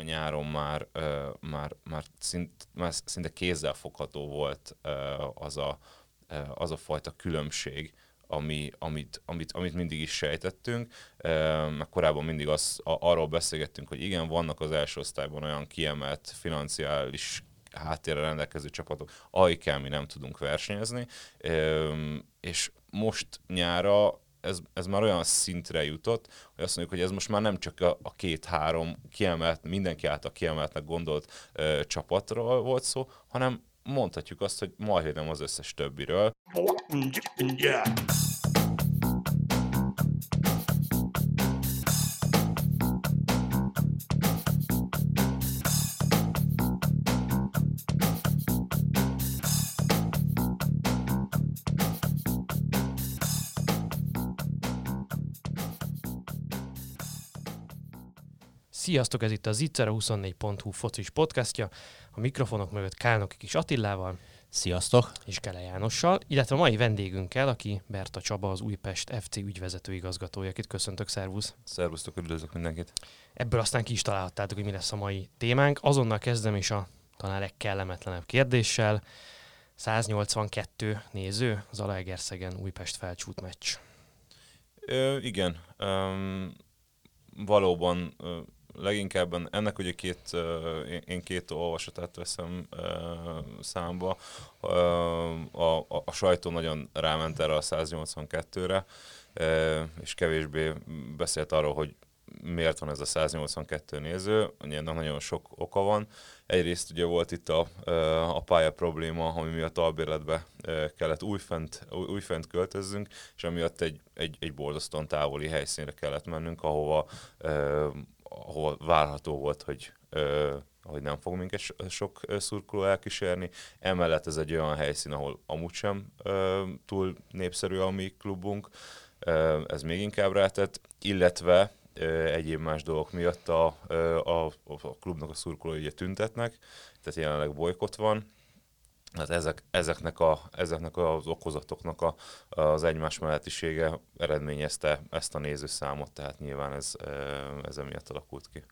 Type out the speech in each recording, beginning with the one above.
tavaly nyáron már, már, már, szint, már szinte kézzelfogható volt az a, az a fajta különbség, ami, amit, amit, amit mindig is sejtettünk, meg korábban mindig az, arról beszélgettünk, hogy igen, vannak az első osztályban olyan kiemelt financiális háttérre rendelkező csapatok, amikkel mi nem tudunk versenyezni, és most nyára ez, ez már olyan szintre jutott, hogy azt mondjuk, hogy ez most már nem csak a, a két-három kiemelt, mindenki által kiemeltnek gondolt ö, csapatról volt szó, hanem mondhatjuk azt, hogy majdnem az összes többiről. Sziasztok, ez itt a Zicera24.hu focis podcastja. A mikrofonok mögött Kálnoki kis Attillával. Sziasztok! És Kele Jánossal, illetve a mai vendégünkkel, aki Berta Csaba, az Újpest FC ügyvezető igazgatója. Akit köszöntök, szervusz! Szervusztok, üdvözlök mindenkit! Ebből aztán ki is találhattátok, hogy mi lesz a mai témánk. Azonnal kezdem is a talán legkellemetlenebb kérdéssel. 182 néző, az Alaegerszegen Újpest felcsút meccs. Ö, igen, um, valóban leginkább ennek ugye két, én két olvasatát veszem számba. A, a, a sajtó nagyon ráment erre a 182-re, és kevésbé beszélt arról, hogy miért van ez a 182 néző, ennek nagyon sok oka van. Egyrészt ugye volt itt a, a pálya probléma, ami miatt albérletbe kellett újfent, újfent költözzünk, és amiatt egy, egy, egy borzasztóan távoli helyszínre kellett mennünk, ahova ahol várható volt, hogy hogy nem fog minket sok szurkoló elkísérni. Emellett ez egy olyan helyszín, ahol amúgy sem túl népszerű a mi klubunk, ez még inkább rátett, illetve egyéb más dolgok miatt a, a, a klubnak a szurkolói ugye tüntetnek, tehát jelenleg bolykott van, Hát ezek, ezeknek, a, ezeknek az okozatoknak a, az egymás mellettisége eredményezte ezt a nézőszámot, tehát nyilván ez, ez emiatt alakult ki.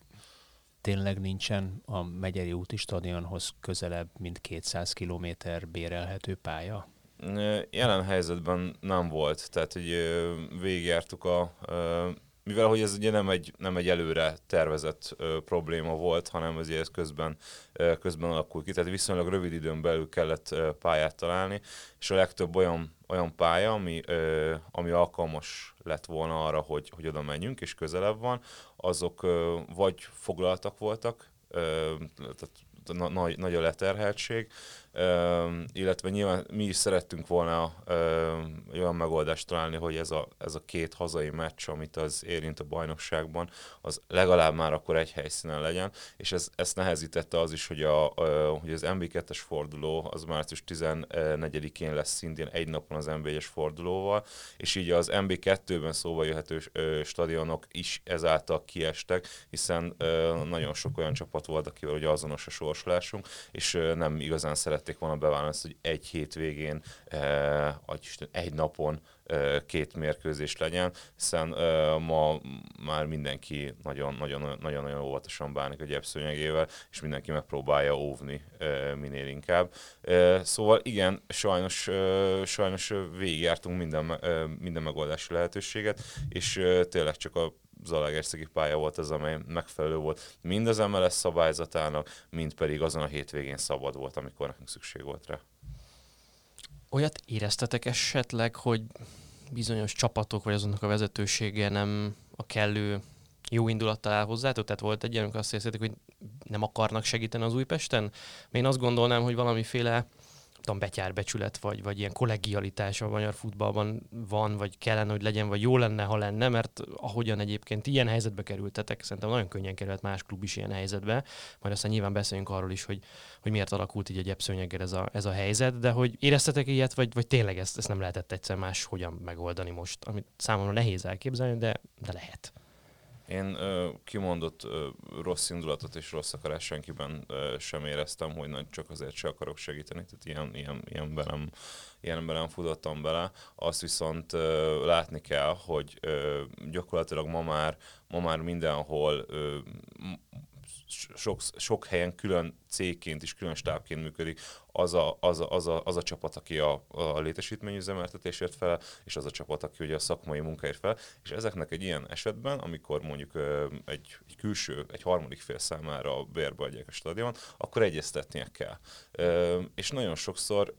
Tényleg nincsen a Megyeri úti stadionhoz közelebb, mint 200 km bérelhető pálya? Jelen helyzetben nem volt, tehát hogy végigjártuk a mivel hogy ez ugye nem egy, nem egy előre tervezett ö, probléma volt, hanem azért ez közben, ö, közben alakult ki, tehát viszonylag rövid időn belül kellett ö, pályát találni, és a legtöbb olyan, olyan pálya, ami, ö, ami alkalmas lett volna arra, hogy, hogy oda menjünk, és közelebb van, azok ö, vagy foglaltak voltak, ö, tehát nagy, nagy a leterheltség, illetve nyilván mi is szerettünk volna olyan megoldást találni, hogy ez a, ez a két hazai meccs, amit az érint a bajnokságban, az legalább már akkor egy helyszínen legyen, és ez, ezt nehezítette az is, hogy, a, hogy az MB2-es forduló az március 14-én lesz szintén egy napon az MB1-es fordulóval, és így az MB2-ben szóba jöhető stadionok is ezáltal kiestek, hiszen nagyon sok olyan csapat volt, akivel ugye azonos a sorsolásunk, és nem igazán szeret szerették volna beválni azt, hogy egy hétvégén, eh, egy napon eh, két mérkőzés legyen, hiszen eh, ma már mindenki nagyon-nagyon óvatosan bánik a gyepszőnyegével, és mindenki megpróbálja óvni eh, minél inkább. Eh, szóval igen, sajnos, eh, sajnos végigjártunk minden, eh, minden megoldási lehetőséget, és eh, tényleg csak a Zalaegerszegi pálya volt az, amely megfelelő volt mind az MLS szabályzatának, mind pedig azon a hétvégén szabad volt, amikor nekünk szükség volt rá. Olyat éreztetek esetleg, hogy bizonyos csapatok, vagy azonnak a vezetősége nem a kellő jó indulattal áll hozzátok? Tehát volt egy ilyen, amikor azt éreztetek, hogy nem akarnak segíteni az Újpesten? Én azt gondolnám, hogy valamiféle tudom, betyárbecsület, vagy, vagy ilyen kollegialitás a magyar futballban van, vagy kellene, hogy legyen, vagy jó lenne, ha lenne, mert ahogyan egyébként ilyen helyzetbe kerültetek, szerintem nagyon könnyen került más klub is ilyen helyzetbe, majd aztán nyilván beszéljünk arról is, hogy, hogy miért alakult így a gyepszőnyeggel ez a, ez a helyzet, de hogy éreztetek ilyet, vagy, vagy tényleg ezt, ezt nem lehetett egyszer más hogyan megoldani most, amit számomra nehéz elképzelni, de, de lehet. Én ö, kimondott ö, rossz indulatot és rossz akarás senkiben ö, sem éreztem, hogy nagy csak azért se akarok segíteni, tehát ilyen, ilyen, ilyenben, nem, ilyenben nem futottam bele. Azt viszont ö, látni kell, hogy ö, gyakorlatilag ma már, ma már mindenhol ö, sok, sok helyen külön cégként is, külön stábként működik az a, az a, az a, az a csapat, aki a, a létesítményüzemeltetésért fel, és az a csapat, aki ugye a szakmai munkáért fel, és ezeknek egy ilyen esetben, amikor mondjuk egy, egy külső, egy harmadik fél számára bérbe adják a stadion, akkor egyeztetnie kell. És nagyon sokszor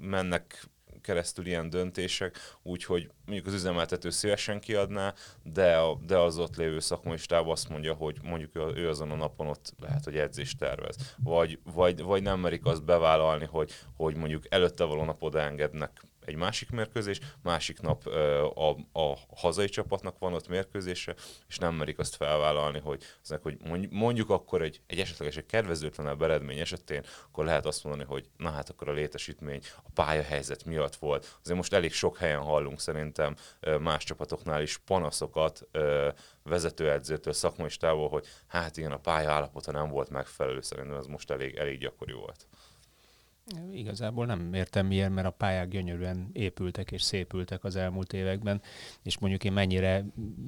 mennek keresztül ilyen döntések, úgyhogy mondjuk az üzemeltető szívesen kiadná, de, a, de az ott lévő szakmai stáb azt mondja, hogy mondjuk ő azon a napon ott lehet, hogy edzést tervez. Vagy, vagy, vagy nem merik azt bevállalni, hogy, hogy mondjuk előtte való nap odaengednek egy másik mérkőzés, másik nap a, a hazai csapatnak van ott mérkőzése, és nem merik azt felvállalni, hogy, aznak, hogy mondjuk akkor egy, egy esetleges egy kedvezőtlenebb eredmény esetén, akkor lehet azt mondani, hogy na hát akkor a létesítmény a pályahelyzet miatt volt. Azért most elég sok helyen hallunk szerintem más csapatoknál is panaszokat vezetőedzőtől, szakmai távol, hogy hát igen, a pálya állapota nem volt megfelelő, szerintem ez most elég, elég gyakori volt. Igazából nem értem miért, mert a pályák gyönyörűen épültek és szépültek az elmúlt években, és mondjuk én mennyire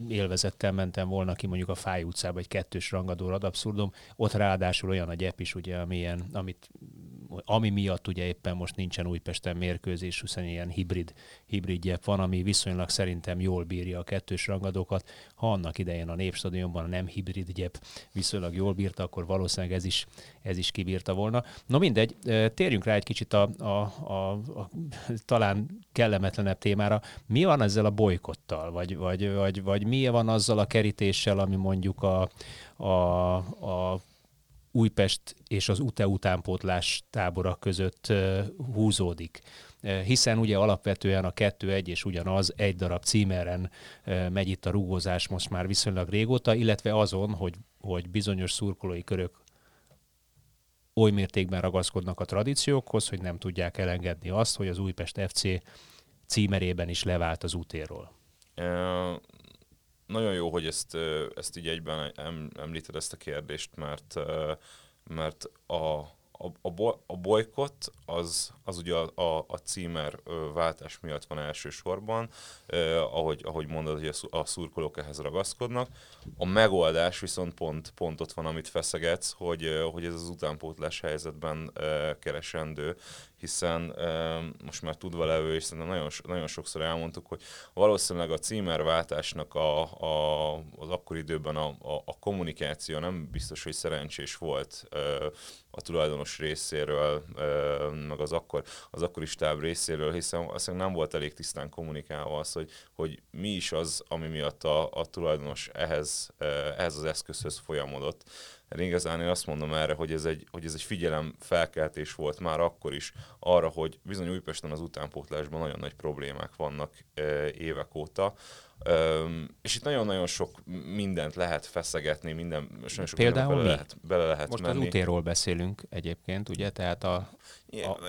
élvezettel mentem volna ki mondjuk a Fáj utcába egy kettős rangadó ad abszurdum, ott ráadásul olyan a gyep is, ugye, amilyen, amit, ami miatt ugye éppen most nincsen Újpesten mérkőzés, hiszen ilyen hibrid, hibrid gyep van, ami viszonylag szerintem jól bírja a kettős rangadókat. Ha annak idején a Népstadionban a nem hibrid gyep viszonylag jól bírta, akkor valószínűleg ez is, ez is kibírta volna. No mindegy, térjünk rá egy kicsit a, a, a, a talán kellemetlenebb témára. Mi van ezzel a bolykottal, vagy, vagy, vagy, vagy mi van azzal a kerítéssel, ami mondjuk a, a, a Újpest és az UTE utánpótlás tábora között húzódik. Hiszen ugye alapvetően a kettő egy és ugyanaz, egy darab címeren megy itt a rúgózás most már viszonylag régóta, illetve azon, hogy, hogy bizonyos szurkolói körök oly mértékben ragaszkodnak a tradíciókhoz, hogy nem tudják elengedni azt, hogy az Újpest FC címerében is levált az útéról. Nagyon jó, hogy ezt, ezt így egyben említed ezt a kérdést, mert, mert a, a, a, a bolykott az, az ugye a, a, a címer váltás miatt van elsősorban, eh, ahogy, ahogy mondod, hogy a, a szurkolók ehhez ragaszkodnak. A megoldás viszont pont, pont ott van, amit feszegetsz, hogy, hogy ez az utánpótlás helyzetben eh, keresendő, hiszen most már tudva levő, és szerintem nagyon, nagyon sokszor elmondtuk, hogy valószínűleg a címerváltásnak a, a, az akkori időben a, a, a kommunikáció nem biztos, hogy szerencsés volt a tulajdonos részéről, meg az, akkor, az akkori stáb részéről, hiszen azt nem volt elég tisztán kommunikálva az, hogy, hogy mi is az, ami miatt a, a tulajdonos ehhez, ehhez az eszközhöz folyamodott én igazán én azt mondom erre, hogy ez egy, hogy ez egy figyelem felkeltés volt már akkor is arra, hogy bizony Újpesten az utánpótlásban nagyon nagy problémák vannak évek óta, Um, és itt nagyon-nagyon sok mindent lehet feszegetni, minden, nagyon sok Például bele lehet, bele lehet Most menni. az útéról beszélünk egyébként, ugye, tehát a, a,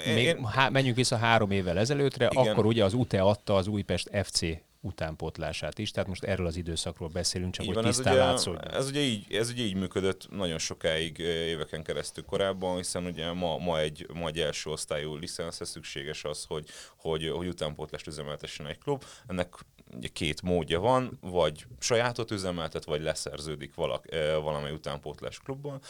én, még, én, há, menjünk vissza három évvel ezelőttre, igen. akkor ugye az UTE adta az Újpest FC utánpótlását is, tehát most erről az időszakról beszélünk, csak így hogy tisztán ez ugye, ez ugye, így, ez ugye így működött nagyon sokáig éveken keresztül korábban, hiszen ugye ma, ma, egy, ma egy első osztályú licenszhez szükséges az, hogy, hogy, hogy utánpótlást üzemeltessen egy klub. Ennek ugye két módja van, vagy sajátot üzemeltet, vagy leszerződik valak, valamely utánpótlás klubban,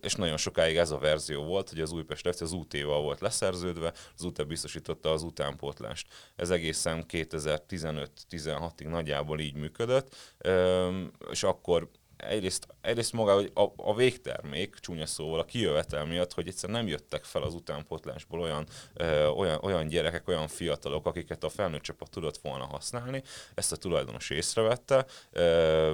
és nagyon sokáig ez a verzió volt, hogy az Újpest FC az UT-val volt leszerződve, az UT biztosította az utánpótlást. Ez egészen 2015-16-ig nagyjából így működött, és akkor egyrészt, egyrészt maga hogy a, a végtermék, csúnya szóval, a kijövetel miatt, hogy egyszer nem jöttek fel az utánpótlásból olyan, ö, olyan, olyan gyerekek, olyan fiatalok, akiket a felnőtt csapat tudott volna használni. Ezt a tulajdonos észrevette, ö,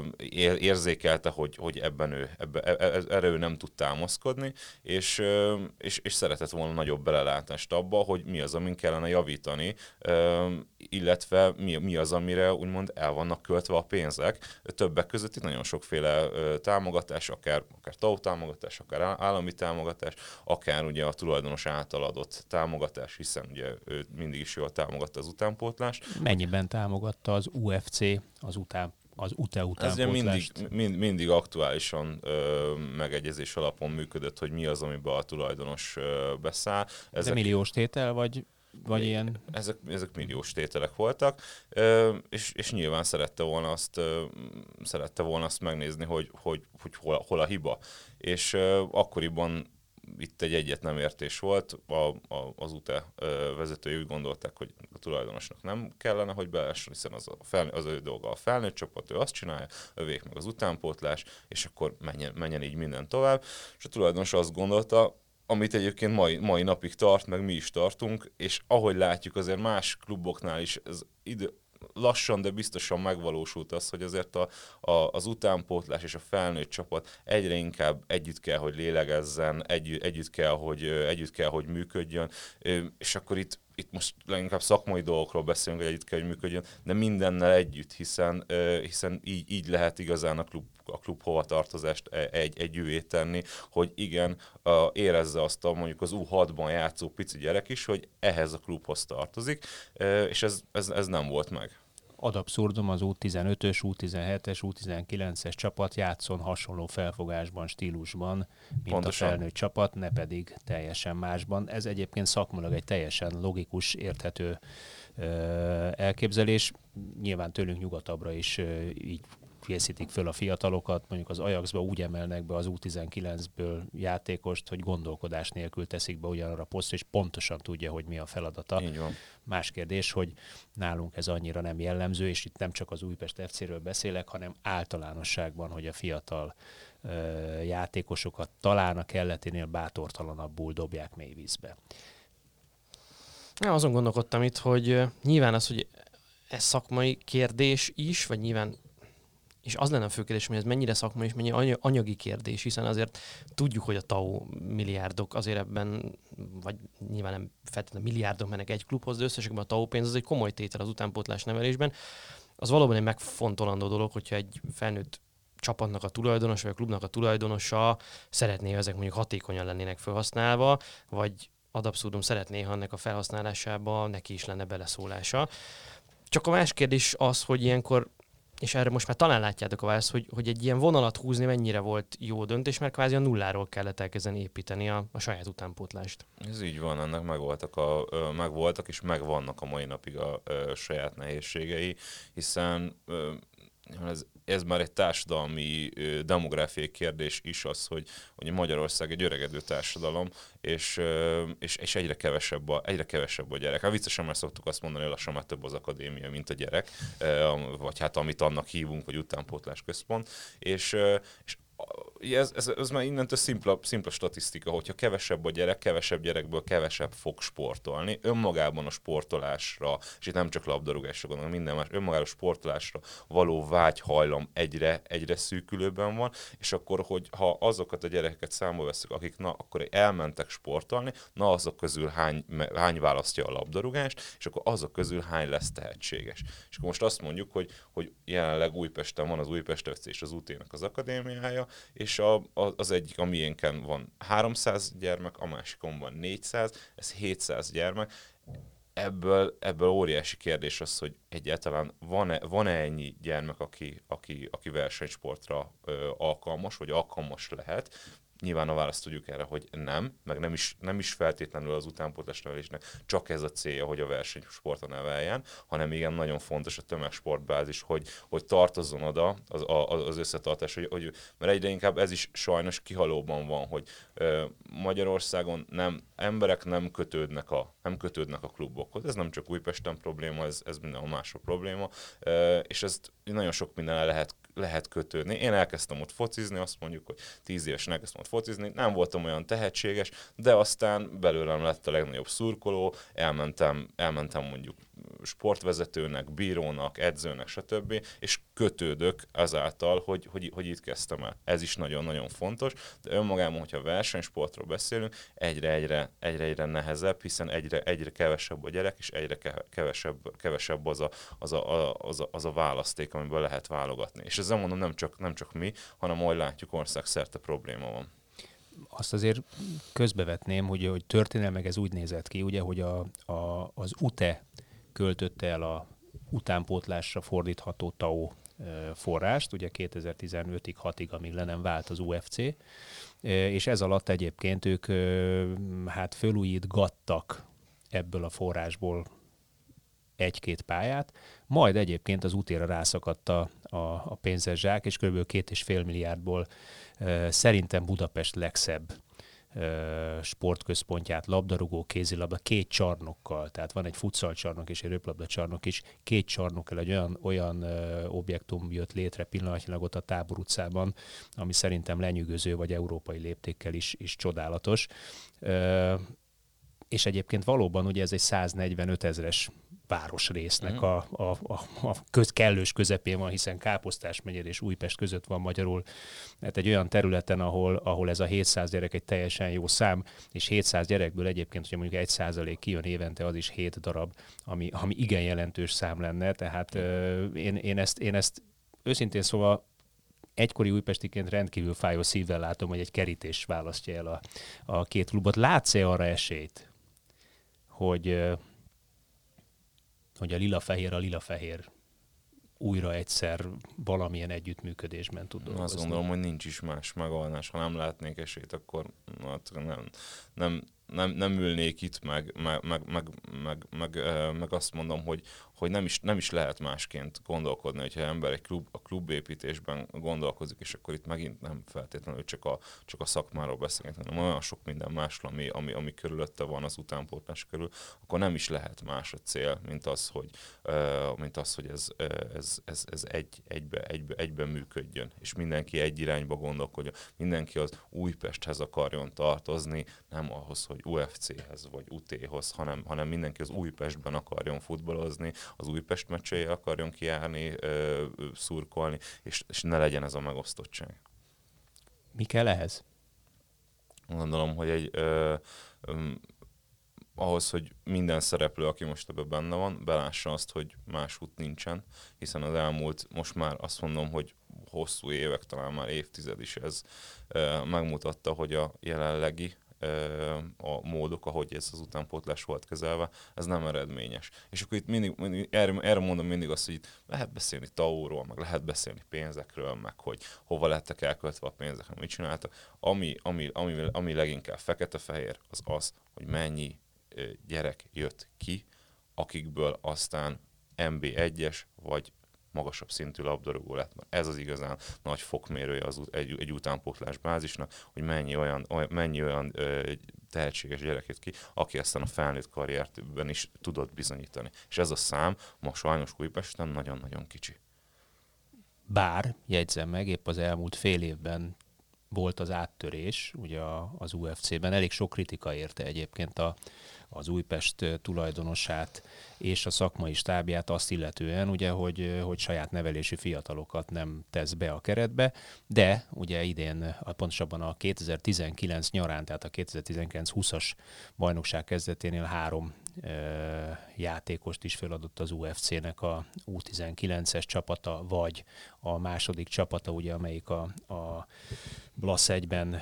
érzékelte, hogy, hogy ebben ő, ebbe, e, e, erre ő nem tud támaszkodni, és, ö, és, és szeretett volna nagyobb belelátást abba, hogy mi az, amin kellene javítani, ö, illetve mi, mi az, amire úgymond el vannak költve a pénzek. Többek között itt nagyon sokféle támogatás, akár, akár TAO támogatás, akár állami támogatás, akár ugye a tulajdonos által adott támogatás, hiszen ugye ő mindig is jól támogatta az utánpótlást. Mennyiben támogatta az UFC az után az UTE Ez ugye mindig, mind, mindig aktuálisan ö, megegyezés alapon működött, hogy mi az, amiben a tulajdonos ö, beszáll. Ezek... De milliós tétel, vagy vagy ilyen... Ezek, ezek milliós tételek voltak, és, és nyilván szerette volna azt, szerette volna azt megnézni, hogy, hogy, hogy hol, hol a hiba. És akkoriban itt egy egyet nem értés volt, a, a, az UTE vezetői úgy gondolták, hogy a tulajdonosnak nem kellene, hogy beessen, hiszen az, a fel, az ő dolga a felnőtt csapat, ő azt csinálja, övék meg az utánpótlás, és akkor menjen, menjen így minden tovább. És a tulajdonos azt gondolta, amit egyébként mai, mai napig tart, meg mi is tartunk, és ahogy látjuk, azért más kluboknál is ez idő, lassan, de biztosan megvalósult az, hogy azért a, a, az utánpótlás és a felnőtt csapat egyre inkább együtt kell, hogy lélegezzen, együtt, együtt, kell, hogy, együtt kell, hogy működjön, és akkor itt itt most leginkább szakmai dolgokról beszélünk, hogy együtt kell, hogy működjön, de mindennel együtt, hiszen, hiszen így, így lehet igazán a klub, a klub hovatartozást e, egy, együvé tenni, hogy igen, érezze azt a mondjuk az U6-ban játszó pici gyerek is, hogy ehhez a klubhoz tartozik, és ez, ez, ez nem volt meg ad abszurdum az U15-ös, U17-es, U19-es csapat játszon hasonló felfogásban, stílusban, mint Pontosan. a felnőtt csapat, ne pedig teljesen másban. Ez egyébként szakmulag egy teljesen logikus, érthető elképzelés. Nyilván tőlünk nyugatabbra is így készítik föl a fiatalokat, mondjuk az Ajaxba úgy emelnek be az U19-ből játékost, hogy gondolkodás nélkül teszik be ugyanarra a posztra, és pontosan tudja, hogy mi a feladata. Így van. Más kérdés, hogy nálunk ez annyira nem jellemző, és itt nem csak az Újpest FC-ről beszélek, hanem általánosságban, hogy a fiatal ö, játékosokat talán a kelleténél bátortalanabbul dobják mély vízbe. Ja, azon gondolkodtam itt, hogy nyilván az, hogy ez szakmai kérdés is, vagy nyilván és az lenne a fő kérdés, hogy ez mennyire szakmai és mennyi anyagi kérdés, hiszen azért tudjuk, hogy a TAO milliárdok azért ebben, vagy nyilván nem feltétlenül milliárdok mennek egy klubhoz, de összességben a TAO pénz az egy komoly tétel az utánpótlás nevelésben. Az valóban egy megfontolandó dolog, hogyha egy felnőtt csapatnak a tulajdonosa, vagy a klubnak a tulajdonosa szeretné, hogy ezek mondjuk hatékonyan lennének felhasználva, vagy ad abszurdum szeretné, ha ennek a felhasználásába neki is lenne beleszólása. Csak a más kérdés az, hogy ilyenkor és erre most már talán látjátok a választ, hogy, hogy egy ilyen vonalat húzni mennyire volt jó döntés, mert kvázi a nulláról kellett elkezdeni építeni a, a saját utánpótlást. Ez így van, ennek megvoltak, a, megvoltak és megvannak a mai napig a, a saját nehézségei, hiszen ez, ez már egy társadalmi demográfiai kérdés is az, hogy, hogy Magyarország egy öregedő társadalom, és, és, és egyre, kevesebb a, egyre kevesebb a gyerek. Hát viccesen már szoktuk azt mondani, hogy lassan már több az akadémia, mint a gyerek, vagy hát amit annak hívunk, hogy utánpótlás központ, és, és ez, ez, ez már innentől szimpla, szimpla statisztika, hogyha kevesebb a gyerek, kevesebb gyerekből kevesebb fog sportolni. Önmagában a sportolásra, és itt nem csak labdarúgásra gondolom, minden más, önmagában a sportolásra való vágyhajlam egyre, egyre szűkülőben van, és akkor, hogy ha azokat a gyerekeket számba veszük, akik na, akkor elmentek sportolni, na azok közül hány, hány választja a labdarúgást, és akkor azok közül hány lesz tehetséges. És akkor most azt mondjuk, hogy, hogy jelenleg Újpesten van az Újpest FC és az UT-nek az akadémiája, és a, a, az egyik, a miénken van 300 gyermek, a másikon van 400, ez 700 gyermek. Ebből, ebből óriási kérdés az, hogy egyáltalán van-e, van-e ennyi gyermek, aki, aki, aki versenysportra ö, alkalmas, vagy alkalmas lehet, Nyilván a választ tudjuk erre, hogy nem, meg nem is, nem is feltétlenül az utánpótlás nevelésnek csak ez a célja, hogy a versenysportra neveljen, hanem igen, nagyon fontos a tömegsportbázis, hogy, hogy tartozzon oda az, az összetartás, hogy, hogy, mert egyre inkább ez is sajnos kihalóban van, hogy ö, Magyarországon nem, emberek nem kötődnek, a, nem kötődnek a klubokhoz. Ez nem csak Újpesten probléma, ez, ez minden mások probléma, ö, és ezt nagyon sok minden lehet lehet kötődni. Én elkezdtem ott focizni, azt mondjuk, hogy tíz évesen elkezdtem ott focizni, nem voltam olyan tehetséges, de aztán belőlem lett a legnagyobb szurkoló, elmentem, elmentem mondjuk sportvezetőnek, bírónak, edzőnek, stb. És kötődök ezáltal, hogy, hogy, hogy itt kezdtem el. Ez is nagyon-nagyon fontos, de önmagában, hogyha versenysportról beszélünk, egyre-egyre egyre-egyre nehezebb, hiszen egyre, egyre kevesebb a gyerek, és egyre kevesebb, kevesebb az, a, az, a, az, a, az a választék, amiből lehet válogatni. És ezzel mondom, nem csak, nem csak mi, hanem ahogy látjuk, ország szerte probléma van azt azért közbevetném, hogy, hogy történelmeg ez úgy nézett ki, ugye, hogy a, a, az UTE költötte el a utánpótlásra fordítható TAO forrást, ugye 2015-ig, 6-ig, amíg le nem vált az UFC, és ez alatt egyébként ők hát fölújítgattak ebből a forrásból egy-két pályát, majd egyébként az útéra rászakadt a, a, a pénzes zsák, és kb. két és fél milliárdból szerintem Budapest legszebb sportközpontját, labdarúgó, kézilabda, két csarnokkal, tehát van egy futszalcsarnok és egy röplabda csarnok is, két csarnokkal egy olyan, olyan objektum jött létre pillanatnyilag ott a Tábor utcában, ami szerintem lenyűgöző, vagy európai léptékkel is, is csodálatos. És egyébként valóban ugye ez egy 145 ezres városrésznek mm. a, a, a, a köz, kellős közepén van, hiszen Káposztás megyer és Újpest között van magyarul. Hát egy olyan területen, ahol, ahol ez a 700 gyerek egy teljesen jó szám, és 700 gyerekből egyébként, hogyha mondjuk 1 százalék kijön évente, az is 7 darab, ami, ami igen jelentős szám lenne. Tehát euh, én, én, ezt, én ezt őszintén szóval egykori újpestiként rendkívül fájó szívvel látom, hogy egy kerítés választja el a, a két klubot. Látsz-e arra esélyt, hogy, hogy a lila-fehér a lila-fehér újra egyszer valamilyen együttműködésben tud dolgozni. Azt gondolom, hogy nincs is más megoldás. Ha nem látnék esélyt, akkor hát nem, nem, nem, nem ülnék itt, meg, meg, meg, meg, meg, meg, meg azt mondom, hogy, hogy nem, is, nem is lehet másként gondolkodni, hogyha ember egy klub, a klubépítésben gondolkozik, és akkor itt megint nem feltétlenül csak a, csak a szakmáról beszélünk, hanem olyan sok minden másról, ami, ami, ami körülötte van az utánpótlás körül, akkor nem is lehet más a cél, mint az, hogy, mint az, hogy ez, ez, ez, ez egy, egybe, egybe, egybe működjön, és mindenki egy irányba gondolkodjon, mindenki az Újpesthez akarjon tartozni, nem ahhoz, hogy UFC-hez vagy UT-hoz, hanem, hanem mindenki az Újpestben akarjon futballozni, az Újpest meccsei akarjon kiállni, ö, szurkolni, és, és ne legyen ez a megosztottság. Mi kell ehhez? Gondolom, hogy egy ö, ö, ahhoz, hogy minden szereplő, aki most ebben benne van, belássa azt, hogy más út nincsen, hiszen az elmúlt, most már azt mondom, hogy hosszú évek, talán már évtized is ez megmutatta, hogy a jelenlegi a módok, ahogy ez az utánpótlás volt kezelve, ez nem eredményes. És akkor itt mindig, mindig erre, erre mondom mindig azt, hogy itt lehet beszélni tauról, meg lehet beszélni pénzekről, meg hogy hova lettek elköltve a pénzek, mit csináltak. Ami, ami, ami, ami leginkább fekete-fehér, az az, hogy mennyi gyerek jött ki, akikből aztán MB1-es vagy magasabb szintű labdarúgó lett. Ez az igazán nagy fokmérője az, egy, egy utánpótlás bázisnak, hogy mennyi olyan, olyan, mennyi olyan ö, tehetséges gyereket ki, aki aztán a felnőtt karriertben is tudott bizonyítani. És ez a szám ma sajnos Újpesten nagyon-nagyon kicsi. Bár, jegyzem meg, épp az elmúlt fél évben volt az áttörés ugye az UFC-ben. Elég sok kritika érte egyébként a, az Újpest tulajdonosát és a szakmai stábját azt illetően, ugye, hogy, hogy saját nevelési fiatalokat nem tesz be a keretbe, de ugye idén, pontosabban a 2019 nyarán, tehát a 2019-20-as bajnokság kezdeténél három játékost is feladott az UFC-nek a U19-es csapata, vagy a második csapata, ugye, amelyik a, a Blasz egyben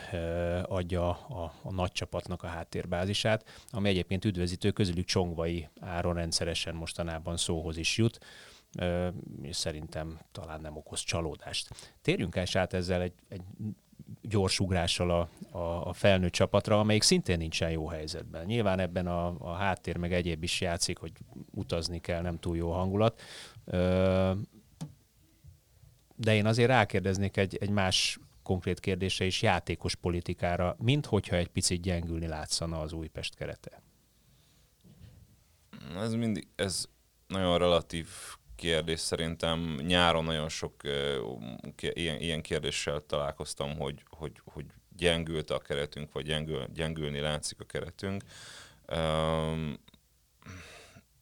adja a, a nagy csapatnak a háttérbázisát, ami egyébként üdvözítő, közülük Csongvai Áron rendszeresen mostanában szóhoz is jut, és szerintem talán nem okoz csalódást. Térjünk el át ezzel egy, egy gyors ugrással a, a, a felnőtt csapatra, amelyik szintén nincsen jó helyzetben. Nyilván ebben a, a háttér meg egyéb is játszik, hogy utazni kell, nem túl jó hangulat. De én azért rákérdeznék egy, egy más konkrét kérdése is játékos politikára, mint hogyha egy picit gyengülni látszana az Újpest kerete. Ez mindig, ez nagyon relatív kérdés szerintem. Nyáron nagyon sok uh, ilyen, kérdéssel találkoztam, hogy, hogy, hogy gyengült a keretünk, vagy gyengül, gyengülni látszik a keretünk.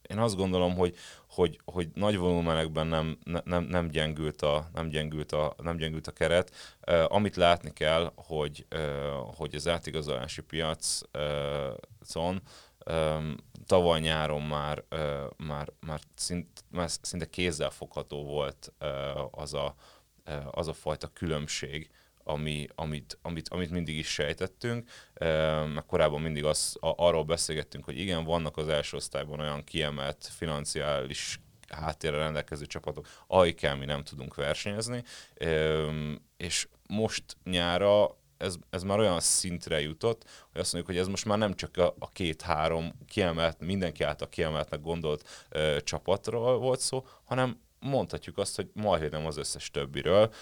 Én azt gondolom, hogy, hogy, hogy nagy volumenekben nem, nem, nem, gyengült a, nem, gyengült a, nem gyengült a keret. Uh, amit látni kell, hogy, uh, hogy az átigazolási piacon um, tavaly nyáron már, már, már, szint, már szinte kézzelfogható volt az, a, az a fajta különbség, ami, amit, amit, amit mindig is sejtettünk, meg korábban mindig az, a, arról beszélgettünk, hogy igen, vannak az első osztályban olyan kiemelt financiális háttérre rendelkező csapatok, amikkel mi nem tudunk versenyezni, és most nyára ez, ez már olyan szintre jutott, hogy azt mondjuk, hogy ez most már nem csak a, a két-három kiemelt, mindenki által kiemeltnek gondolt ö, csapatról volt szó, hanem mondhatjuk azt, hogy majdnem az összes többiről,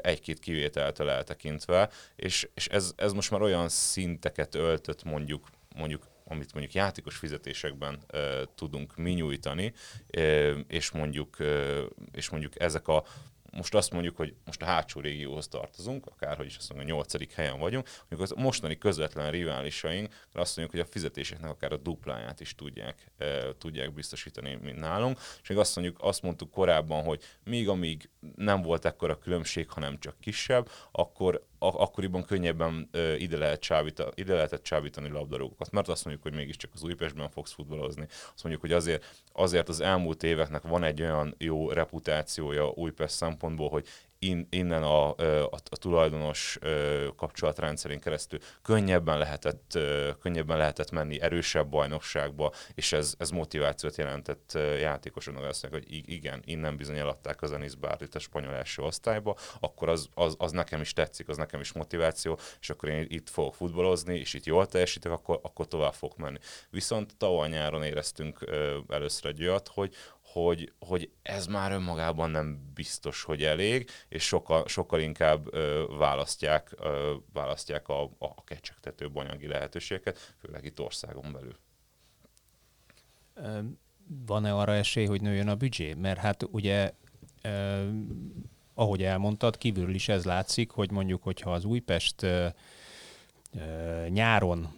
egy-két kivételtől eltekintve, és, és ez, ez most már olyan szinteket öltött mondjuk, mondjuk amit mondjuk játékos fizetésekben uh, tudunk mi nyújtani, uh, és mondjuk, uh, és mondjuk ezek a most azt mondjuk, hogy most a hátsó régióhoz tartozunk, akárhogy is azt mondjuk a nyolcadik helyen vagyunk, mondjuk az mostani közvetlen riválisaink, azt mondjuk, hogy a fizetéseknek akár a dupláját is tudják, e, tudják biztosítani, mint nálunk. És még azt mondjuk, azt mondtuk korábban, hogy még amíg nem volt ekkora különbség, hanem csak kisebb, akkor akkoriban könnyebben ide, lehet csábítani, ide lehetett csábítani labdarúgókat, mert azt mondjuk, hogy mégiscsak az Újpestben fogsz futballozni. Azt mondjuk, hogy azért, azért az elmúlt éveknek van egy olyan jó reputációja Újpest szempontból, hogy in, innen a, a, a tulajdonos kapcsolatrendszerén keresztül könnyebben lehetett, könnyebben lehetett menni erősebb bajnokságba, és ez, ez motivációt jelentett játékosoknak. Azt mondják, hogy igen, innen bizony eladták az Enis Bárlit a spanyol első osztályba, akkor az, az, az, nekem is tetszik, az nekem is motiváció, és akkor én itt fogok futballozni, és itt jól teljesítek, akkor, akkor tovább fog menni. Viszont tavaly nyáron éreztünk először egy olyat, hogy, hogy, hogy ez már önmagában nem biztos, hogy elég, és sokkal, sokkal inkább ö, választják, ö, választják a, a kecsegtető anyagi lehetőségeket, főleg itt országon belül. Van-e arra esély, hogy nőjön a büdzsé? Mert hát ugye ahogy elmondtad, kívülről is ez látszik, hogy mondjuk, hogyha az Újpest nyáron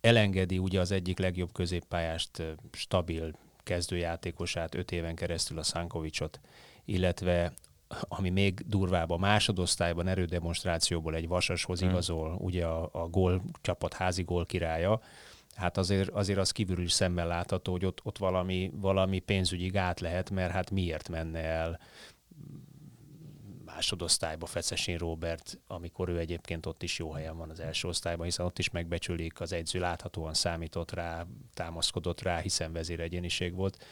elengedi ugye az egyik legjobb középpályást stabil kezdőjátékosát öt éven keresztül a Szánkovicsot, illetve ami még durvább, a másodosztályban erődemonstrációból egy vasashoz hmm. igazol, ugye a, a gól csapat házi gól királya, hát azért, azért az kívülről is szemmel látható, hogy ott, ott valami, valami pénzügyi gát lehet, mert hát miért menne el másodosztályba Fecesén Robert, amikor ő egyébként ott is jó helyen van az első osztályban, hiszen ott is megbecsülik, az egyző láthatóan számított rá, támaszkodott rá, hiszen vezéregyeniség volt.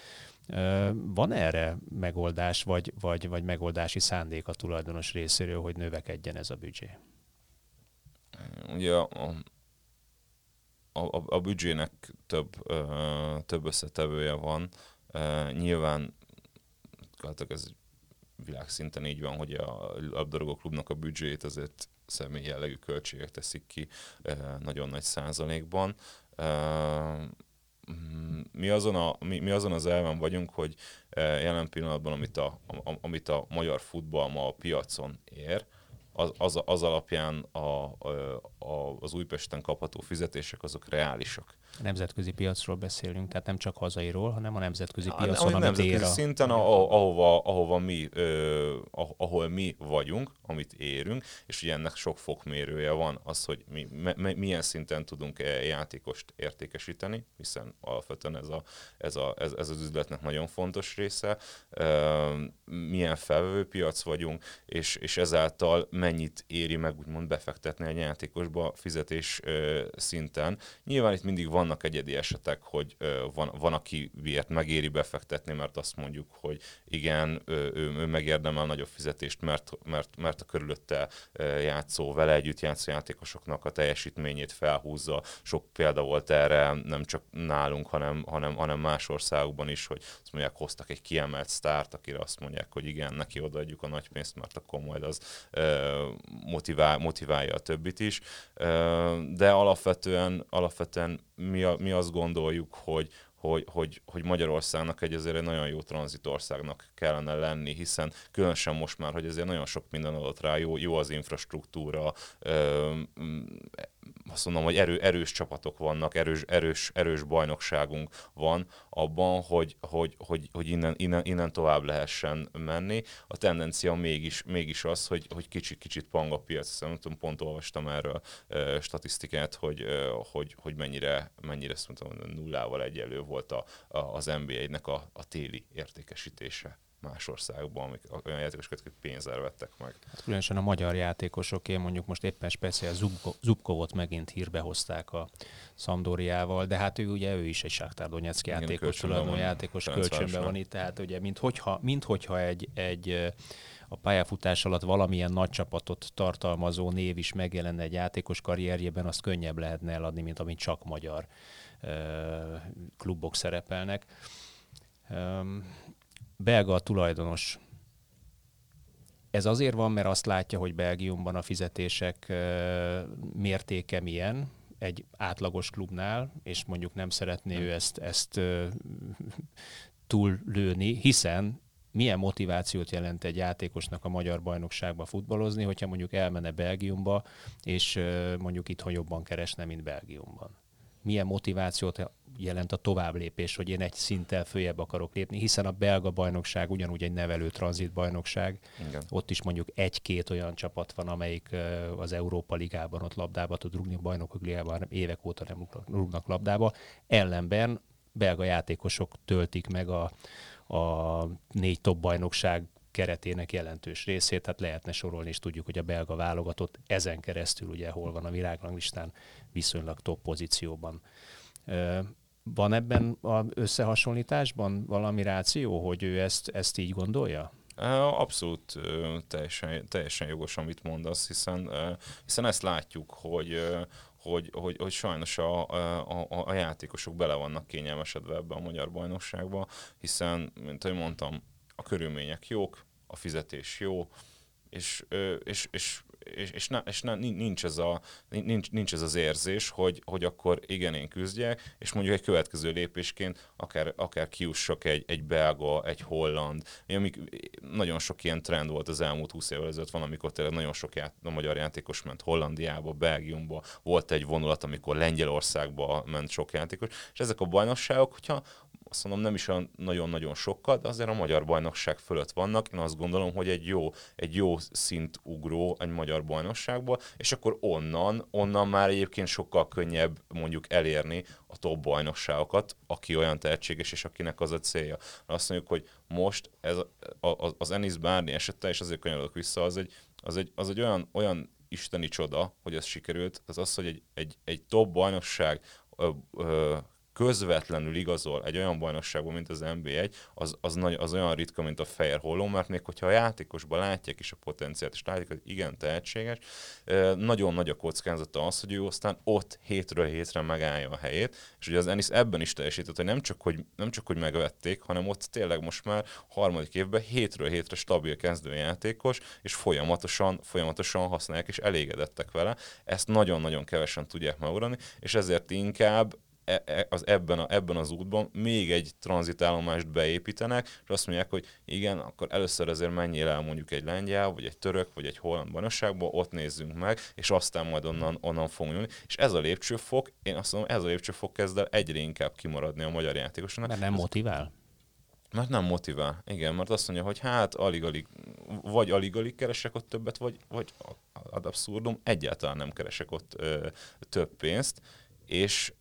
Van erre megoldás, vagy, vagy, vagy megoldási szándék a tulajdonos részéről, hogy növekedjen ez a büdzsé? Ugye a, a, a, a büdzsének több, több összetevője van. Nyilván ez világszinten így van, hogy a labdarúgó klubnak a büdzséjét azért személy jellegű költségek teszik ki nagyon nagy százalékban. Mi azon, a, mi, mi azon az elven vagyunk, hogy jelen pillanatban, amit a, amit a magyar futball ma a piacon ér, az, az, az alapján a, a, az Újpesten kapható fizetések azok reálisak. A nemzetközi piacról beszélünk, tehát nem csak hazairól, hanem a nemzetközi piacon, a nemzetközi ér a... szinten, a, ahova, ahova mi, ö, ahol mi vagyunk, amit érünk, és ugye ennek sok fokmérője van, az, hogy mi, me, milyen szinten tudunk -e játékost értékesíteni, hiszen alapvetően ez, a, ez, a, ez, ez az üzletnek nagyon fontos része, ö, milyen felvevőpiac vagyunk, és, és ezáltal mennyit éri meg úgymond befektetni egy játékosba fizetés ö, szinten. Nyilván itt mindig van vannak egyedi esetek, hogy van, van aki miért megéri befektetni, mert azt mondjuk, hogy igen, ő, ő megérdemel nagyobb fizetést, mert, mert, mert a körülötte játszó, vele együtt játszó játékosoknak a teljesítményét felhúzza. Sok példa volt erre, nem csak nálunk, hanem, hanem, hanem más országokban is, hogy azt mondják, hoztak egy kiemelt sztárt, akire azt mondják, hogy igen, neki odaadjuk a nagy pénzt, mert akkor majd az motivál, motiválja a többit is. De alapvetően, alapvetően mi, mi azt gondoljuk, hogy, hogy, hogy, hogy Magyarországnak egy azért egy nagyon jó tranzitországnak kellene lenni, hiszen különösen most már, hogy azért nagyon sok minden adott rá, jó, jó az infrastruktúra, azt mondom, hogy erő, erős csapatok vannak, erős, erős, erős bajnokságunk van abban, hogy, hogy, hogy, hogy innen, innen, innen, tovább lehessen menni. A tendencia mégis, mégis az, hogy, hogy kicsit, kicsit pang a piac, nem tudom, pont olvastam erről e, statisztikát, hogy, e, hogy, hogy mennyire, mennyire mondtam, nullával egyelő volt a, a, az NBA-nek a, a téli értékesítése más országban, amik olyan játékosokat, akik pénzzel vettek meg. Hát különösen a magyar játékosok, én mondjuk most éppen speciál Zubko, Zubkovot megint hírbe hozták a Szamdóriával, de hát ő ugye ő is egy Sáktár Donetsk játékos, tulajdonú játékos kölcsönben van itt, tehát ugye mint hogyha, mint hogyha egy, egy a pályafutás alatt valamilyen nagy csapatot tartalmazó név is megjelenne egy játékos karrierjében, azt könnyebb lehetne eladni, mint amit csak magyar klubok szerepelnek. Belga a tulajdonos. Ez azért van, mert azt látja, hogy Belgiumban a fizetések mértéke milyen, egy átlagos klubnál, és mondjuk nem szeretné ő ezt, ezt túllőni, hiszen milyen motivációt jelent egy játékosnak a magyar bajnokságba futballozni, hogyha mondjuk elmenne Belgiumba, és mondjuk itthon jobban keresne, mint Belgiumban. Milyen motivációt jelent a továbblépés, hogy én egy szinttel följebb akarok lépni, hiszen a belga bajnokság ugyanúgy egy nevelő tranzit bajnokság. Igen. Ott is mondjuk egy-két olyan csapat van, amelyik az Európa Ligában ott labdába tud rúgni, a bajnokok ligában évek óta nem rúgnak labdába. Ellenben belga játékosok töltik meg a, a négy top bajnokság keretének jelentős részét, tehát lehetne sorolni, és tudjuk, hogy a belga válogatott ezen keresztül ugye hol van a világranglistán viszonylag top pozícióban. Van ebben az összehasonlításban valami ráció, hogy ő ezt, ezt így gondolja? Abszolút teljesen, teljesen jogos, amit mondasz, hiszen, hiszen ezt látjuk, hogy, hogy, hogy, hogy sajnos a, a, a játékosok bele vannak kényelmesedve ebbe a magyar bajnokságba, hiszen, mint ahogy mondtam, a körülmények jók, a fizetés jó, és, és, és és, és, ne, és ne, nincs, ez a, nincs, nincs ez az érzés, hogy, hogy akkor igen, én küzdjek, és mondjuk egy következő lépésként akár, akár kiussak egy, egy belga, egy holland, amik, nagyon sok ilyen trend volt az elmúlt 20 évvel ezelőtt, van, amikor tényleg nagyon sok ját, a magyar játékos ment Hollandiába, Belgiumba, volt egy vonulat, amikor Lengyelországba ment sok játékos, és ezek a bajnokságok, hogyha azt mondom nem is olyan nagyon-nagyon sokkal, de azért a magyar bajnokság fölött vannak. Én azt gondolom, hogy egy jó, egy jó szintugró egy magyar bajnokságból, és akkor onnan, onnan már egyébként sokkal könnyebb mondjuk elérni a top bajnokságokat, aki olyan tehetséges, és akinek az a célja. Azt mondjuk, hogy most ez a, a, az Enis Bárni esete, és azért kanyarodok vissza, az egy, az egy, az egy olyan, olyan isteni csoda, hogy ez sikerült, az az, hogy egy, egy, egy top bajnokság ö, ö, közvetlenül igazol egy olyan bajnokságban, mint az NB1, az, az, nagy, az olyan ritka, mint a fehér holló, mert még hogyha a játékosban látják is a potenciált, és látják, hogy igen tehetséges, nagyon nagy a kockázata az, hogy ő aztán ott hétről hétre megállja a helyét, és ugye az Ennis ebben is teljesített, hogy nem csak, hogy, nem csak, hogy megvették, hanem ott tényleg most már harmadik évben hétről hétre stabil kezdőjátékos, és folyamatosan, folyamatosan használják, és elégedettek vele. Ezt nagyon-nagyon kevesen tudják megugrani, és ezért inkább E, e, az ebben, a, ebben az útban még egy tranzitállomást beépítenek, és azt mondják, hogy igen, akkor először azért menjél el mondjuk egy lengyel, vagy egy török, vagy egy holland bajnokságba, ott nézzünk meg, és aztán majd onnan, onnan fogunk jönni. És ez a lépcsőfok, én azt mondom, ez a lépcsőfok kezd el egyre inkább kimaradni a magyar játékosoknak. Mert nem motivál? Mert nem motivál, igen, mert azt mondja, hogy hát alig-alig, vagy alig-alig keresek ott többet, vagy, vagy ad abszurdum, egyáltalán nem keresek ott ö, több pénzt, és,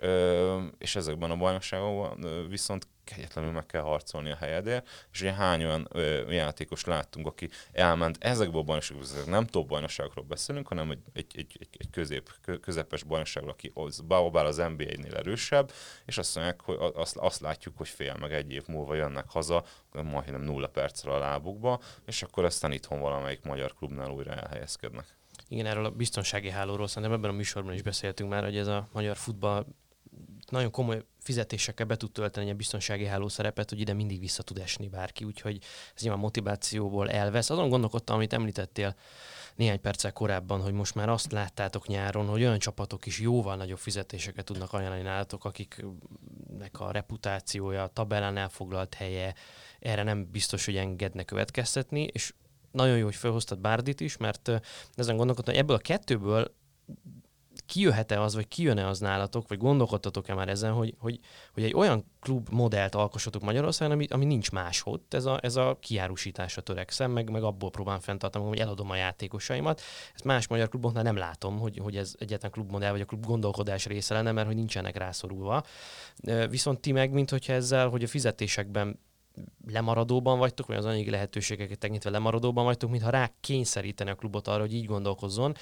és ezekben a bajnokságokban viszont kegyetlenül meg kell harcolni a helyedért, és ugye hány olyan ö, játékos láttunk, aki elment ezekből a bajnokságokból, nem top bajnokságokról beszélünk, hanem egy, egy, egy, egy, egy közép, közepes bajnokságról, aki az, bár az NBA-nél erősebb, és azt mondják, hogy azt, azt látjuk, hogy fél meg egy év múlva jönnek haza, majdnem nulla percre a lábukba, és akkor aztán itthon valamelyik magyar klubnál újra elhelyezkednek. Igen, erről a biztonsági hálóról szerintem ebben a műsorban is beszéltünk már, hogy ez a magyar futball nagyon komoly fizetésekkel be tud tölteni egy biztonsági háló szerepet, hogy ide mindig vissza tud esni bárki, úgyhogy ez nyilván motivációból elvesz. Azon gondolkodtam, amit említettél néhány perccel korábban, hogy most már azt láttátok nyáron, hogy olyan csapatok is jóval nagyobb fizetéseket tudnak ajánlani nálatok, akiknek a reputációja, a tabellán elfoglalt helye, erre nem biztos, hogy engedne következtetni, és nagyon jó, hogy felhoztad Bárdit is, mert ezen gondolkodtam, hogy ebből a kettőből kijöhet-e az, vagy kijön-e az nálatok, vagy gondolkodtatok-e már ezen, hogy, hogy, hogy egy olyan klub modellt alkossatok Magyarországon, ami, ami nincs máshol. Ez a, ez a kiárusításra törekszem, meg, meg abból próbálom fenntartani, hogy eladom a játékosaimat. Ezt más magyar kluboknál nem látom, hogy, hogy ez egyetlen klubmodell, vagy a klub gondolkodás része lenne, mert hogy nincsenek rászorulva. Viszont ti meg, mint hogyha ezzel, hogy a fizetésekben lemaradóban vagytok, vagy az anyagi lehetőségeket tekintve lemaradóban vagytok, mintha rá kényszeríteni a klubot arra, hogy így gondolkozzon,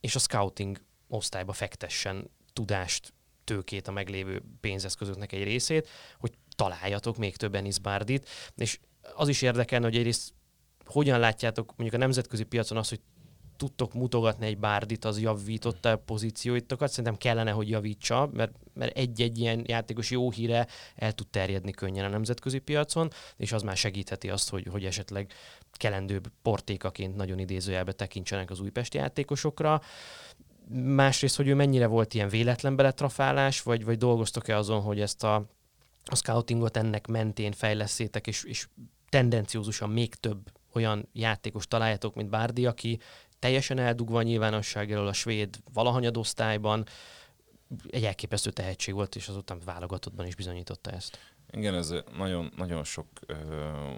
és a scouting osztályba fektessen tudást, tőkét, a meglévő pénzeszközöknek egy részét, hogy találjatok még több Enis Bardit, és az is érdekelne, hogy egyrészt hogyan látjátok mondjuk a nemzetközi piacon azt, hogy tudtok mutogatni egy bárdit, az javította a pozícióitokat. Szerintem kellene, hogy javítsa, mert, mert egy-egy ilyen játékos jó híre el tud terjedni könnyen a nemzetközi piacon, és az már segítheti azt, hogy, hogy esetleg kelendőbb portékaként nagyon idézőjelbe tekintsenek az újpesti játékosokra. Másrészt, hogy ő mennyire volt ilyen véletlen beletrafálás, vagy, vagy dolgoztok-e azon, hogy ezt a, a scoutingot ennek mentén fejleszétek, és, és tendenciózusan még több olyan játékos találjátok, mint Bárdi, aki teljesen eldugva a nyilvánosság elől a svéd valahanyadosztályban, egy elképesztő tehetség volt, és azután válogatottban is bizonyította ezt. Igen, ez nagyon, nagyon sok ö,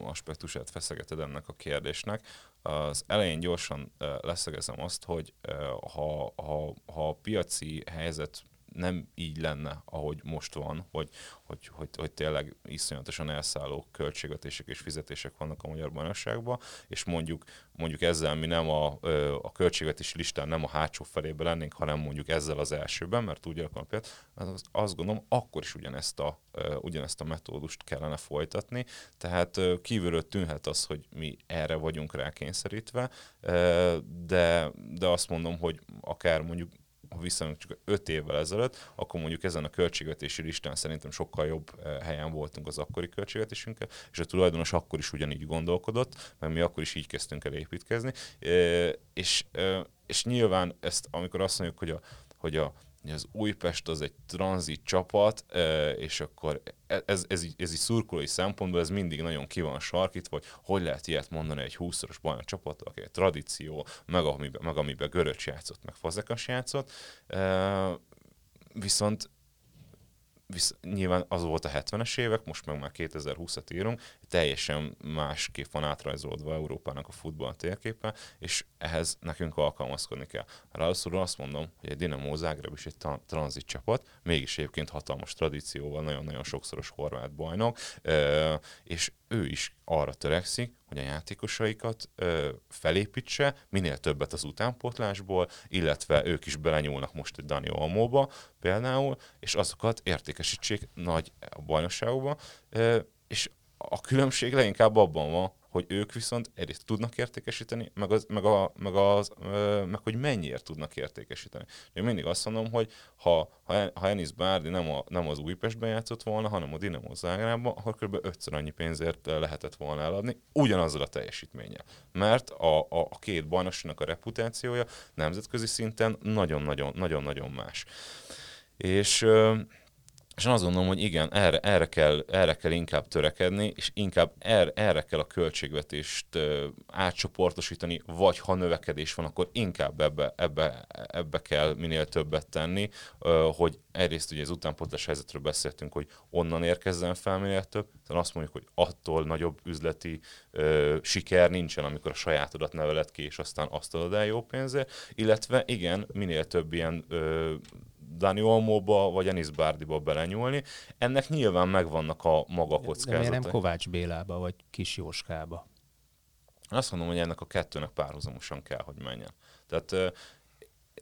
aspektusát feszegeted ennek a kérdésnek. Az elején gyorsan ö, leszögezem azt, hogy ö, ha, ha, ha a piaci helyzet nem így lenne, ahogy most van, hogy, hogy, hogy, hogy tényleg iszonyatosan elszálló költségvetések és fizetések vannak a magyar bajnokságban, és mondjuk, mondjuk ezzel mi nem a, a költségvetési listán nem a hátsó felébe lennénk, hanem mondjuk ezzel az elsőben, mert úgy alakulnak például, azt gondolom, akkor is ugyanezt a, ugyanezt a metódust kellene folytatni, tehát kívülről tűnhet az, hogy mi erre vagyunk rákényszerítve, de, de azt mondom, hogy akár mondjuk ha visszamegyünk csak 5 évvel ezelőtt, akkor mondjuk ezen a költségvetési listán szerintem sokkal jobb eh, helyen voltunk az akkori költségvetésünkkel, és a tulajdonos akkor is ugyanígy gondolkodott, mert mi akkor is így kezdtünk el építkezni, eh, és, eh, és nyilván ezt, amikor azt mondjuk, hogy a, hogy a az Újpest az egy tranzit csapat, és akkor e, ez, ez, így, ez így szurkolói szempontból ez mindig nagyon ki van sarkítva, hogy hogy lehet ilyet mondani egy 20-szoros bajnok csapat, aki egy tradíció, meg amiben, meg amiben Göröcs játszott, meg Fazekas játszott. Viszont visz, nyilván az volt a 70-es évek, most meg már 2020-at írunk, teljesen másképp van átrajzolódva Európának a futball térképe, és ehhez nekünk alkalmazkodni kell. Ráadásul azt mondom, hogy egy Dinamo Zágráb is egy tranzit csapat, mégis egyébként hatalmas tradícióval, nagyon-nagyon sokszoros horvát bajnok, és ő is arra törekszik, hogy a játékosaikat ö, felépítse, minél többet az utánpótlásból, illetve ők is belenyúlnak most egy Dani Olmóba például, és azokat értékesítsék nagy bajnokságokba, és a különbség leginkább abban van, hogy ők viszont egyrészt tudnak értékesíteni, meg, az, meg, a, meg, az, meg hogy mennyiért tudnak értékesíteni. Én mindig azt mondom, hogy ha, ha, Enis Bárdi nem, a, nem az Újpestben játszott volna, hanem a Dinamo Zágrában, akkor kb. ötször annyi pénzért lehetett volna eladni, ugyanazzal a teljesítménnyel. Mert a, a, a két bajnokságnak a reputációja nemzetközi szinten nagyon-nagyon más. És és azt gondolom, hogy igen, erre, erre, kell, erre kell inkább törekedni, és inkább erre, erre kell a költségvetést ö, átcsoportosítani, vagy ha növekedés van, akkor inkább ebbe, ebbe, ebbe kell minél többet tenni, ö, hogy egyrészt ugye az utánpontos helyzetről beszéltünk, hogy onnan érkezzen fel minél több, tehát azt mondjuk, hogy attól nagyobb üzleti ö, siker nincsen, amikor a sajátodat neveled ki, és aztán azt adod el jó pénzért, illetve igen, minél több ilyen ö, Dani Olmóba vagy Enis Bárdiba belenyúlni. Ennek nyilván megvannak a maga kockázatai. De nem Kovács Bélába vagy Kis Jóskába? Azt mondom, hogy ennek a kettőnek párhuzamosan kell, hogy menjen. Tehát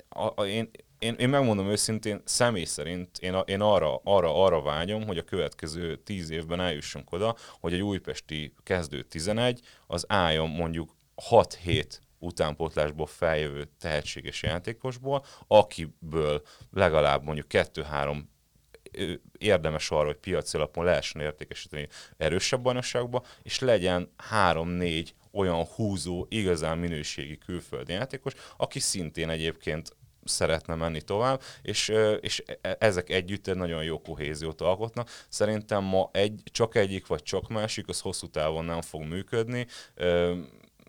a, a, én, én, én megmondom őszintén, személy szerint én, a, én arra, arra, arra vágyom, hogy a következő tíz évben eljussunk oda, hogy egy újpesti kezdő 11 az álljon mondjuk 6-7 utánpótlásból feljövő tehetséges játékosból, akiből legalább mondjuk kettő-három érdemes arra, hogy piaci alapon lehessen értékesíteni erősebb bajnokságba, és legyen három-négy olyan húzó, igazán minőségi külföldi játékos, aki szintén egyébként szeretne menni tovább, és, és e, ezek együtt egy nagyon jó kohéziót alkotnak. Szerintem ma egy, csak egyik vagy csak másik, az hosszú távon nem fog működni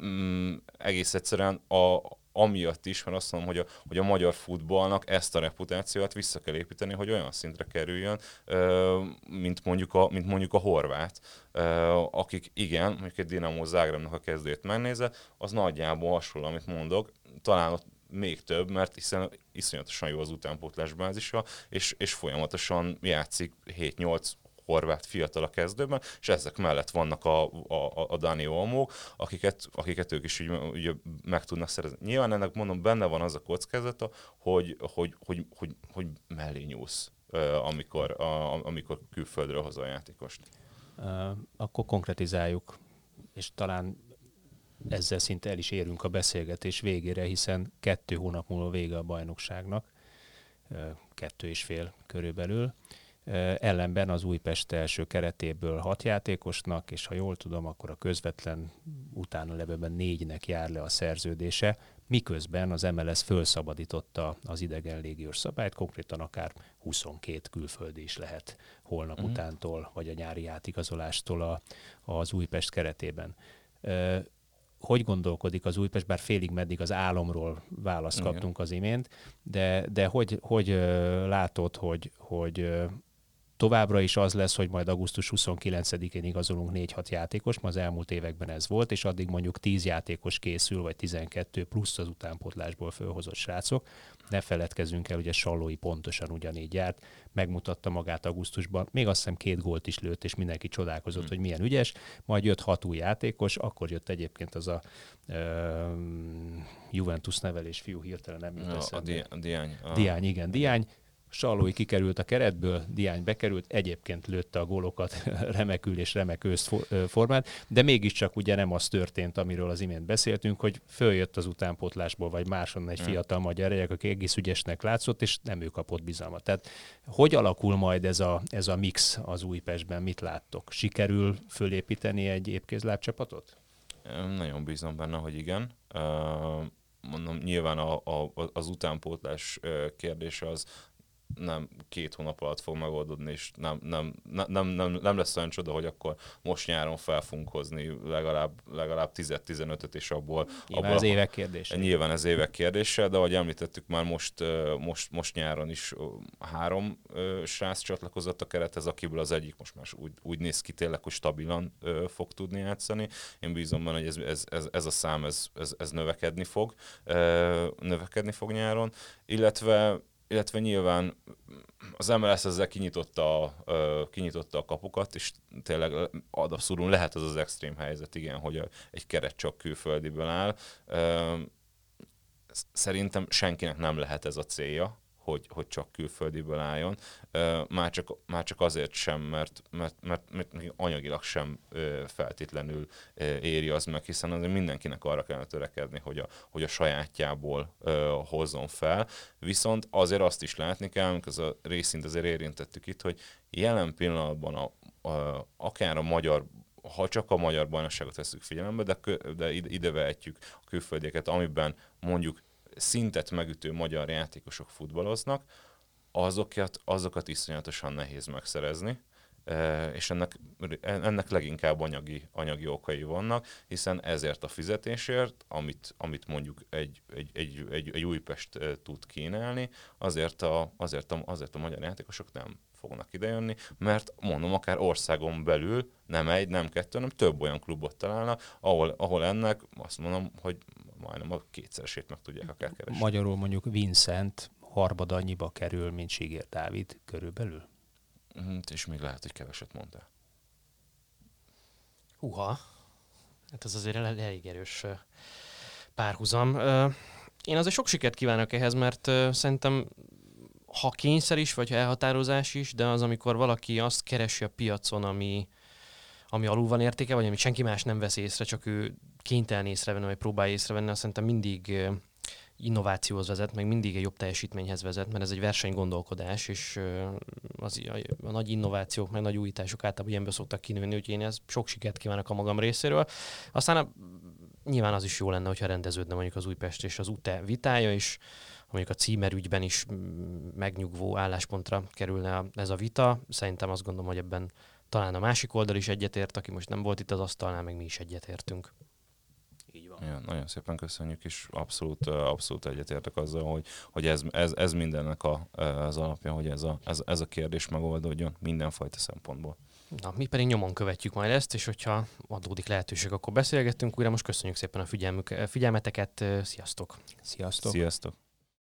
mm, egész egyszerűen a, amiatt is, mert azt mondom, hogy a, hogy a magyar futballnak ezt a reputációt vissza kell építeni, hogy olyan szintre kerüljön, mint mondjuk a, mint mondjuk a horvát, akik igen, mondjuk egy Dinamo Zágrábnak a kezdőjét megnézze, az nagyjából hasonló, amit mondok, talán ott még több, mert hiszen iszonyatosan jó az utánpótlás bázisa, és, és folyamatosan játszik 7-8 horvát fiatal a kezdőben, és ezek mellett vannak a, a, a Dani Olmók, akiket, akiket ők is úgy, úgy meg tudnak szerezni. Nyilván ennek mondom, benne van az a kockázata, hogy, hogy, hogy, hogy, hogy mellé nyúlsz, amikor, amikor külföldről hozol a játékost. Akkor konkretizáljuk, és talán ezzel szinte el is érünk a beszélgetés végére, hiszen kettő hónap múlva vége a bajnokságnak, kettő és fél körülbelül. Ellenben az Újpest első keretéből hat játékosnak, és ha jól tudom, akkor a közvetlen utána levőben négynek jár le a szerződése, miközben az MLS felszabadította az idegen légiós szabályt, konkrétan akár 22 külföldi is lehet holnap uh-huh. utántól, vagy a nyári átigazolástól a, az Újpest keretében hogy gondolkodik az Újpest, bár félig meddig az álomról választ kaptunk az imént, de, de hogy, hogy látod, hogy, hogy továbbra is az lesz, hogy majd augusztus 29-én igazolunk 4-6 játékos, ma az elmúlt években ez volt, és addig mondjuk 10 játékos készül, vagy 12 plusz az utánpotlásból fölhozott srácok. Ne feledkezzünk el, ugye Sallói pontosan ugyanígy járt, megmutatta magát augusztusban, még azt hiszem két gólt is lőtt, és mindenki csodálkozott, hmm. hogy milyen ügyes, majd jött hat új játékos, akkor jött egyébként az a uh, Juventus nevelés fiú hirtelen nem jut a, a, di- a Diány. A... Diány, igen, Diány Sallói kikerült a keretből, Diány bekerült, egyébként lőtte a gólokat remekül és remek formát, de mégiscsak ugye nem az történt, amiről az imént beszéltünk, hogy följött az utánpotlásból, vagy máson egy fiatal magyar gyerek, aki egész ügyesnek látszott, és nem ő kapott bizalmat. Tehát hogy alakul majd ez a, ez a mix az Újpestben, mit láttok? Sikerül fölépíteni egy épkézlábcsapatot? Nagyon bízom benne, hogy igen. mondom, nyilván a, a, az utánpótlás kérdése az nem két hónap alatt fog megoldódni, és nem, nem, nem, nem, nem lesz olyan csoda, hogy akkor most nyáron fel fogunk hozni legalább, legalább 10-15-öt, és abból... Nyilván abból, ez évek kérdése. Nyilván ez évek kérdése, de ahogy említettük már most, most, most nyáron is három srác csatlakozott a kerethez, akiből az egyik most már úgy, úgy néz ki tényleg, hogy stabilan fog tudni játszani. Én bízom benne, hogy ez, ez, ez, ez a szám ez, ez, ez növekedni fog, növekedni fog nyáron, illetve illetve nyilván az MLS ezzel kinyitotta, kinyitotta a kapukat, és tényleg ad abszolút lehet az az extrém helyzet, igen, hogy egy keret csak külföldiből áll. Szerintem senkinek nem lehet ez a célja, hogy, hogy csak külföldiből álljon. Már csak, már csak azért sem, mert, mert, mert, mert anyagilag sem feltétlenül éri az meg, hiszen azért mindenkinek arra kellene törekedni, hogy a, hogy a sajátjából hozzon fel. Viszont azért azt is látni kell, amikor az a részint azért érintettük itt, hogy jelen pillanatban a, a, akár a magyar ha csak a magyar bajnokságot veszük figyelembe, de, de ide vehetjük a külföldieket, amiben mondjuk szintet megütő magyar játékosok futballoznak, azokat, azokat iszonyatosan nehéz megszerezni, e, és ennek, ennek leginkább anyagi, anyagi okai vannak, hiszen ezért a fizetésért, amit, amit mondjuk egy, egy, egy, egy, egy Újpest e, tud kínálni, azért a, azért, a, azért a magyar játékosok nem fognak idejönni, mert mondom, akár országon belül nem egy, nem kettő, hanem több olyan klubot találnak, ahol, ahol ennek azt mondom, hogy majdnem a kétszeresét meg tudják akár keresni. Magyarul mondjuk Vincent harmad annyiba kerül, mint Sigér Dávid körülbelül? Mm, és még lehet, hogy keveset mondtál. Huha, hát ez azért elég erős párhuzam. Én azért sok sikert kívánok ehhez, mert szerintem ha kényszer is, vagy ha elhatározás is, de az, amikor valaki azt keresi a piacon, ami, ami alul van értéke, vagy amit senki más nem vesz észre, csak ő kénytelen észrevenni, vagy próbálja észrevenni, azt szerintem mindig innovációhoz vezet, meg mindig egy jobb teljesítményhez vezet, mert ez egy versenygondolkodás, és az, a, nagy innovációk, meg nagy újítások általában ilyenből szoktak kinőni, úgyhogy én ez sok sikert kívánok a magam részéről. Aztán a, nyilván az is jó lenne, hogyha rendeződne mondjuk az Újpest és az UTE vitája, és mondjuk a címerügyben is megnyugvó álláspontra kerülne ez a vita. Szerintem azt gondolom, hogy ebben talán a másik oldal is egyetért, aki most nem volt itt az asztalnál, meg mi is egyetértünk. Így van. Ja, nagyon szépen köszönjük, és abszolút, abszolút egyetértek azzal, hogy, hogy ez, ez, ez mindennek a, az alapja, hogy ez a, ez, ez a kérdés megoldódjon mindenfajta szempontból. Na, mi pedig nyomon követjük majd ezt, és hogyha adódik lehetőség, akkor beszélgettünk újra. Most köszönjük szépen a figyelmük, figyelmeteket. Sziasztok! Sziasztok! Sziasztok!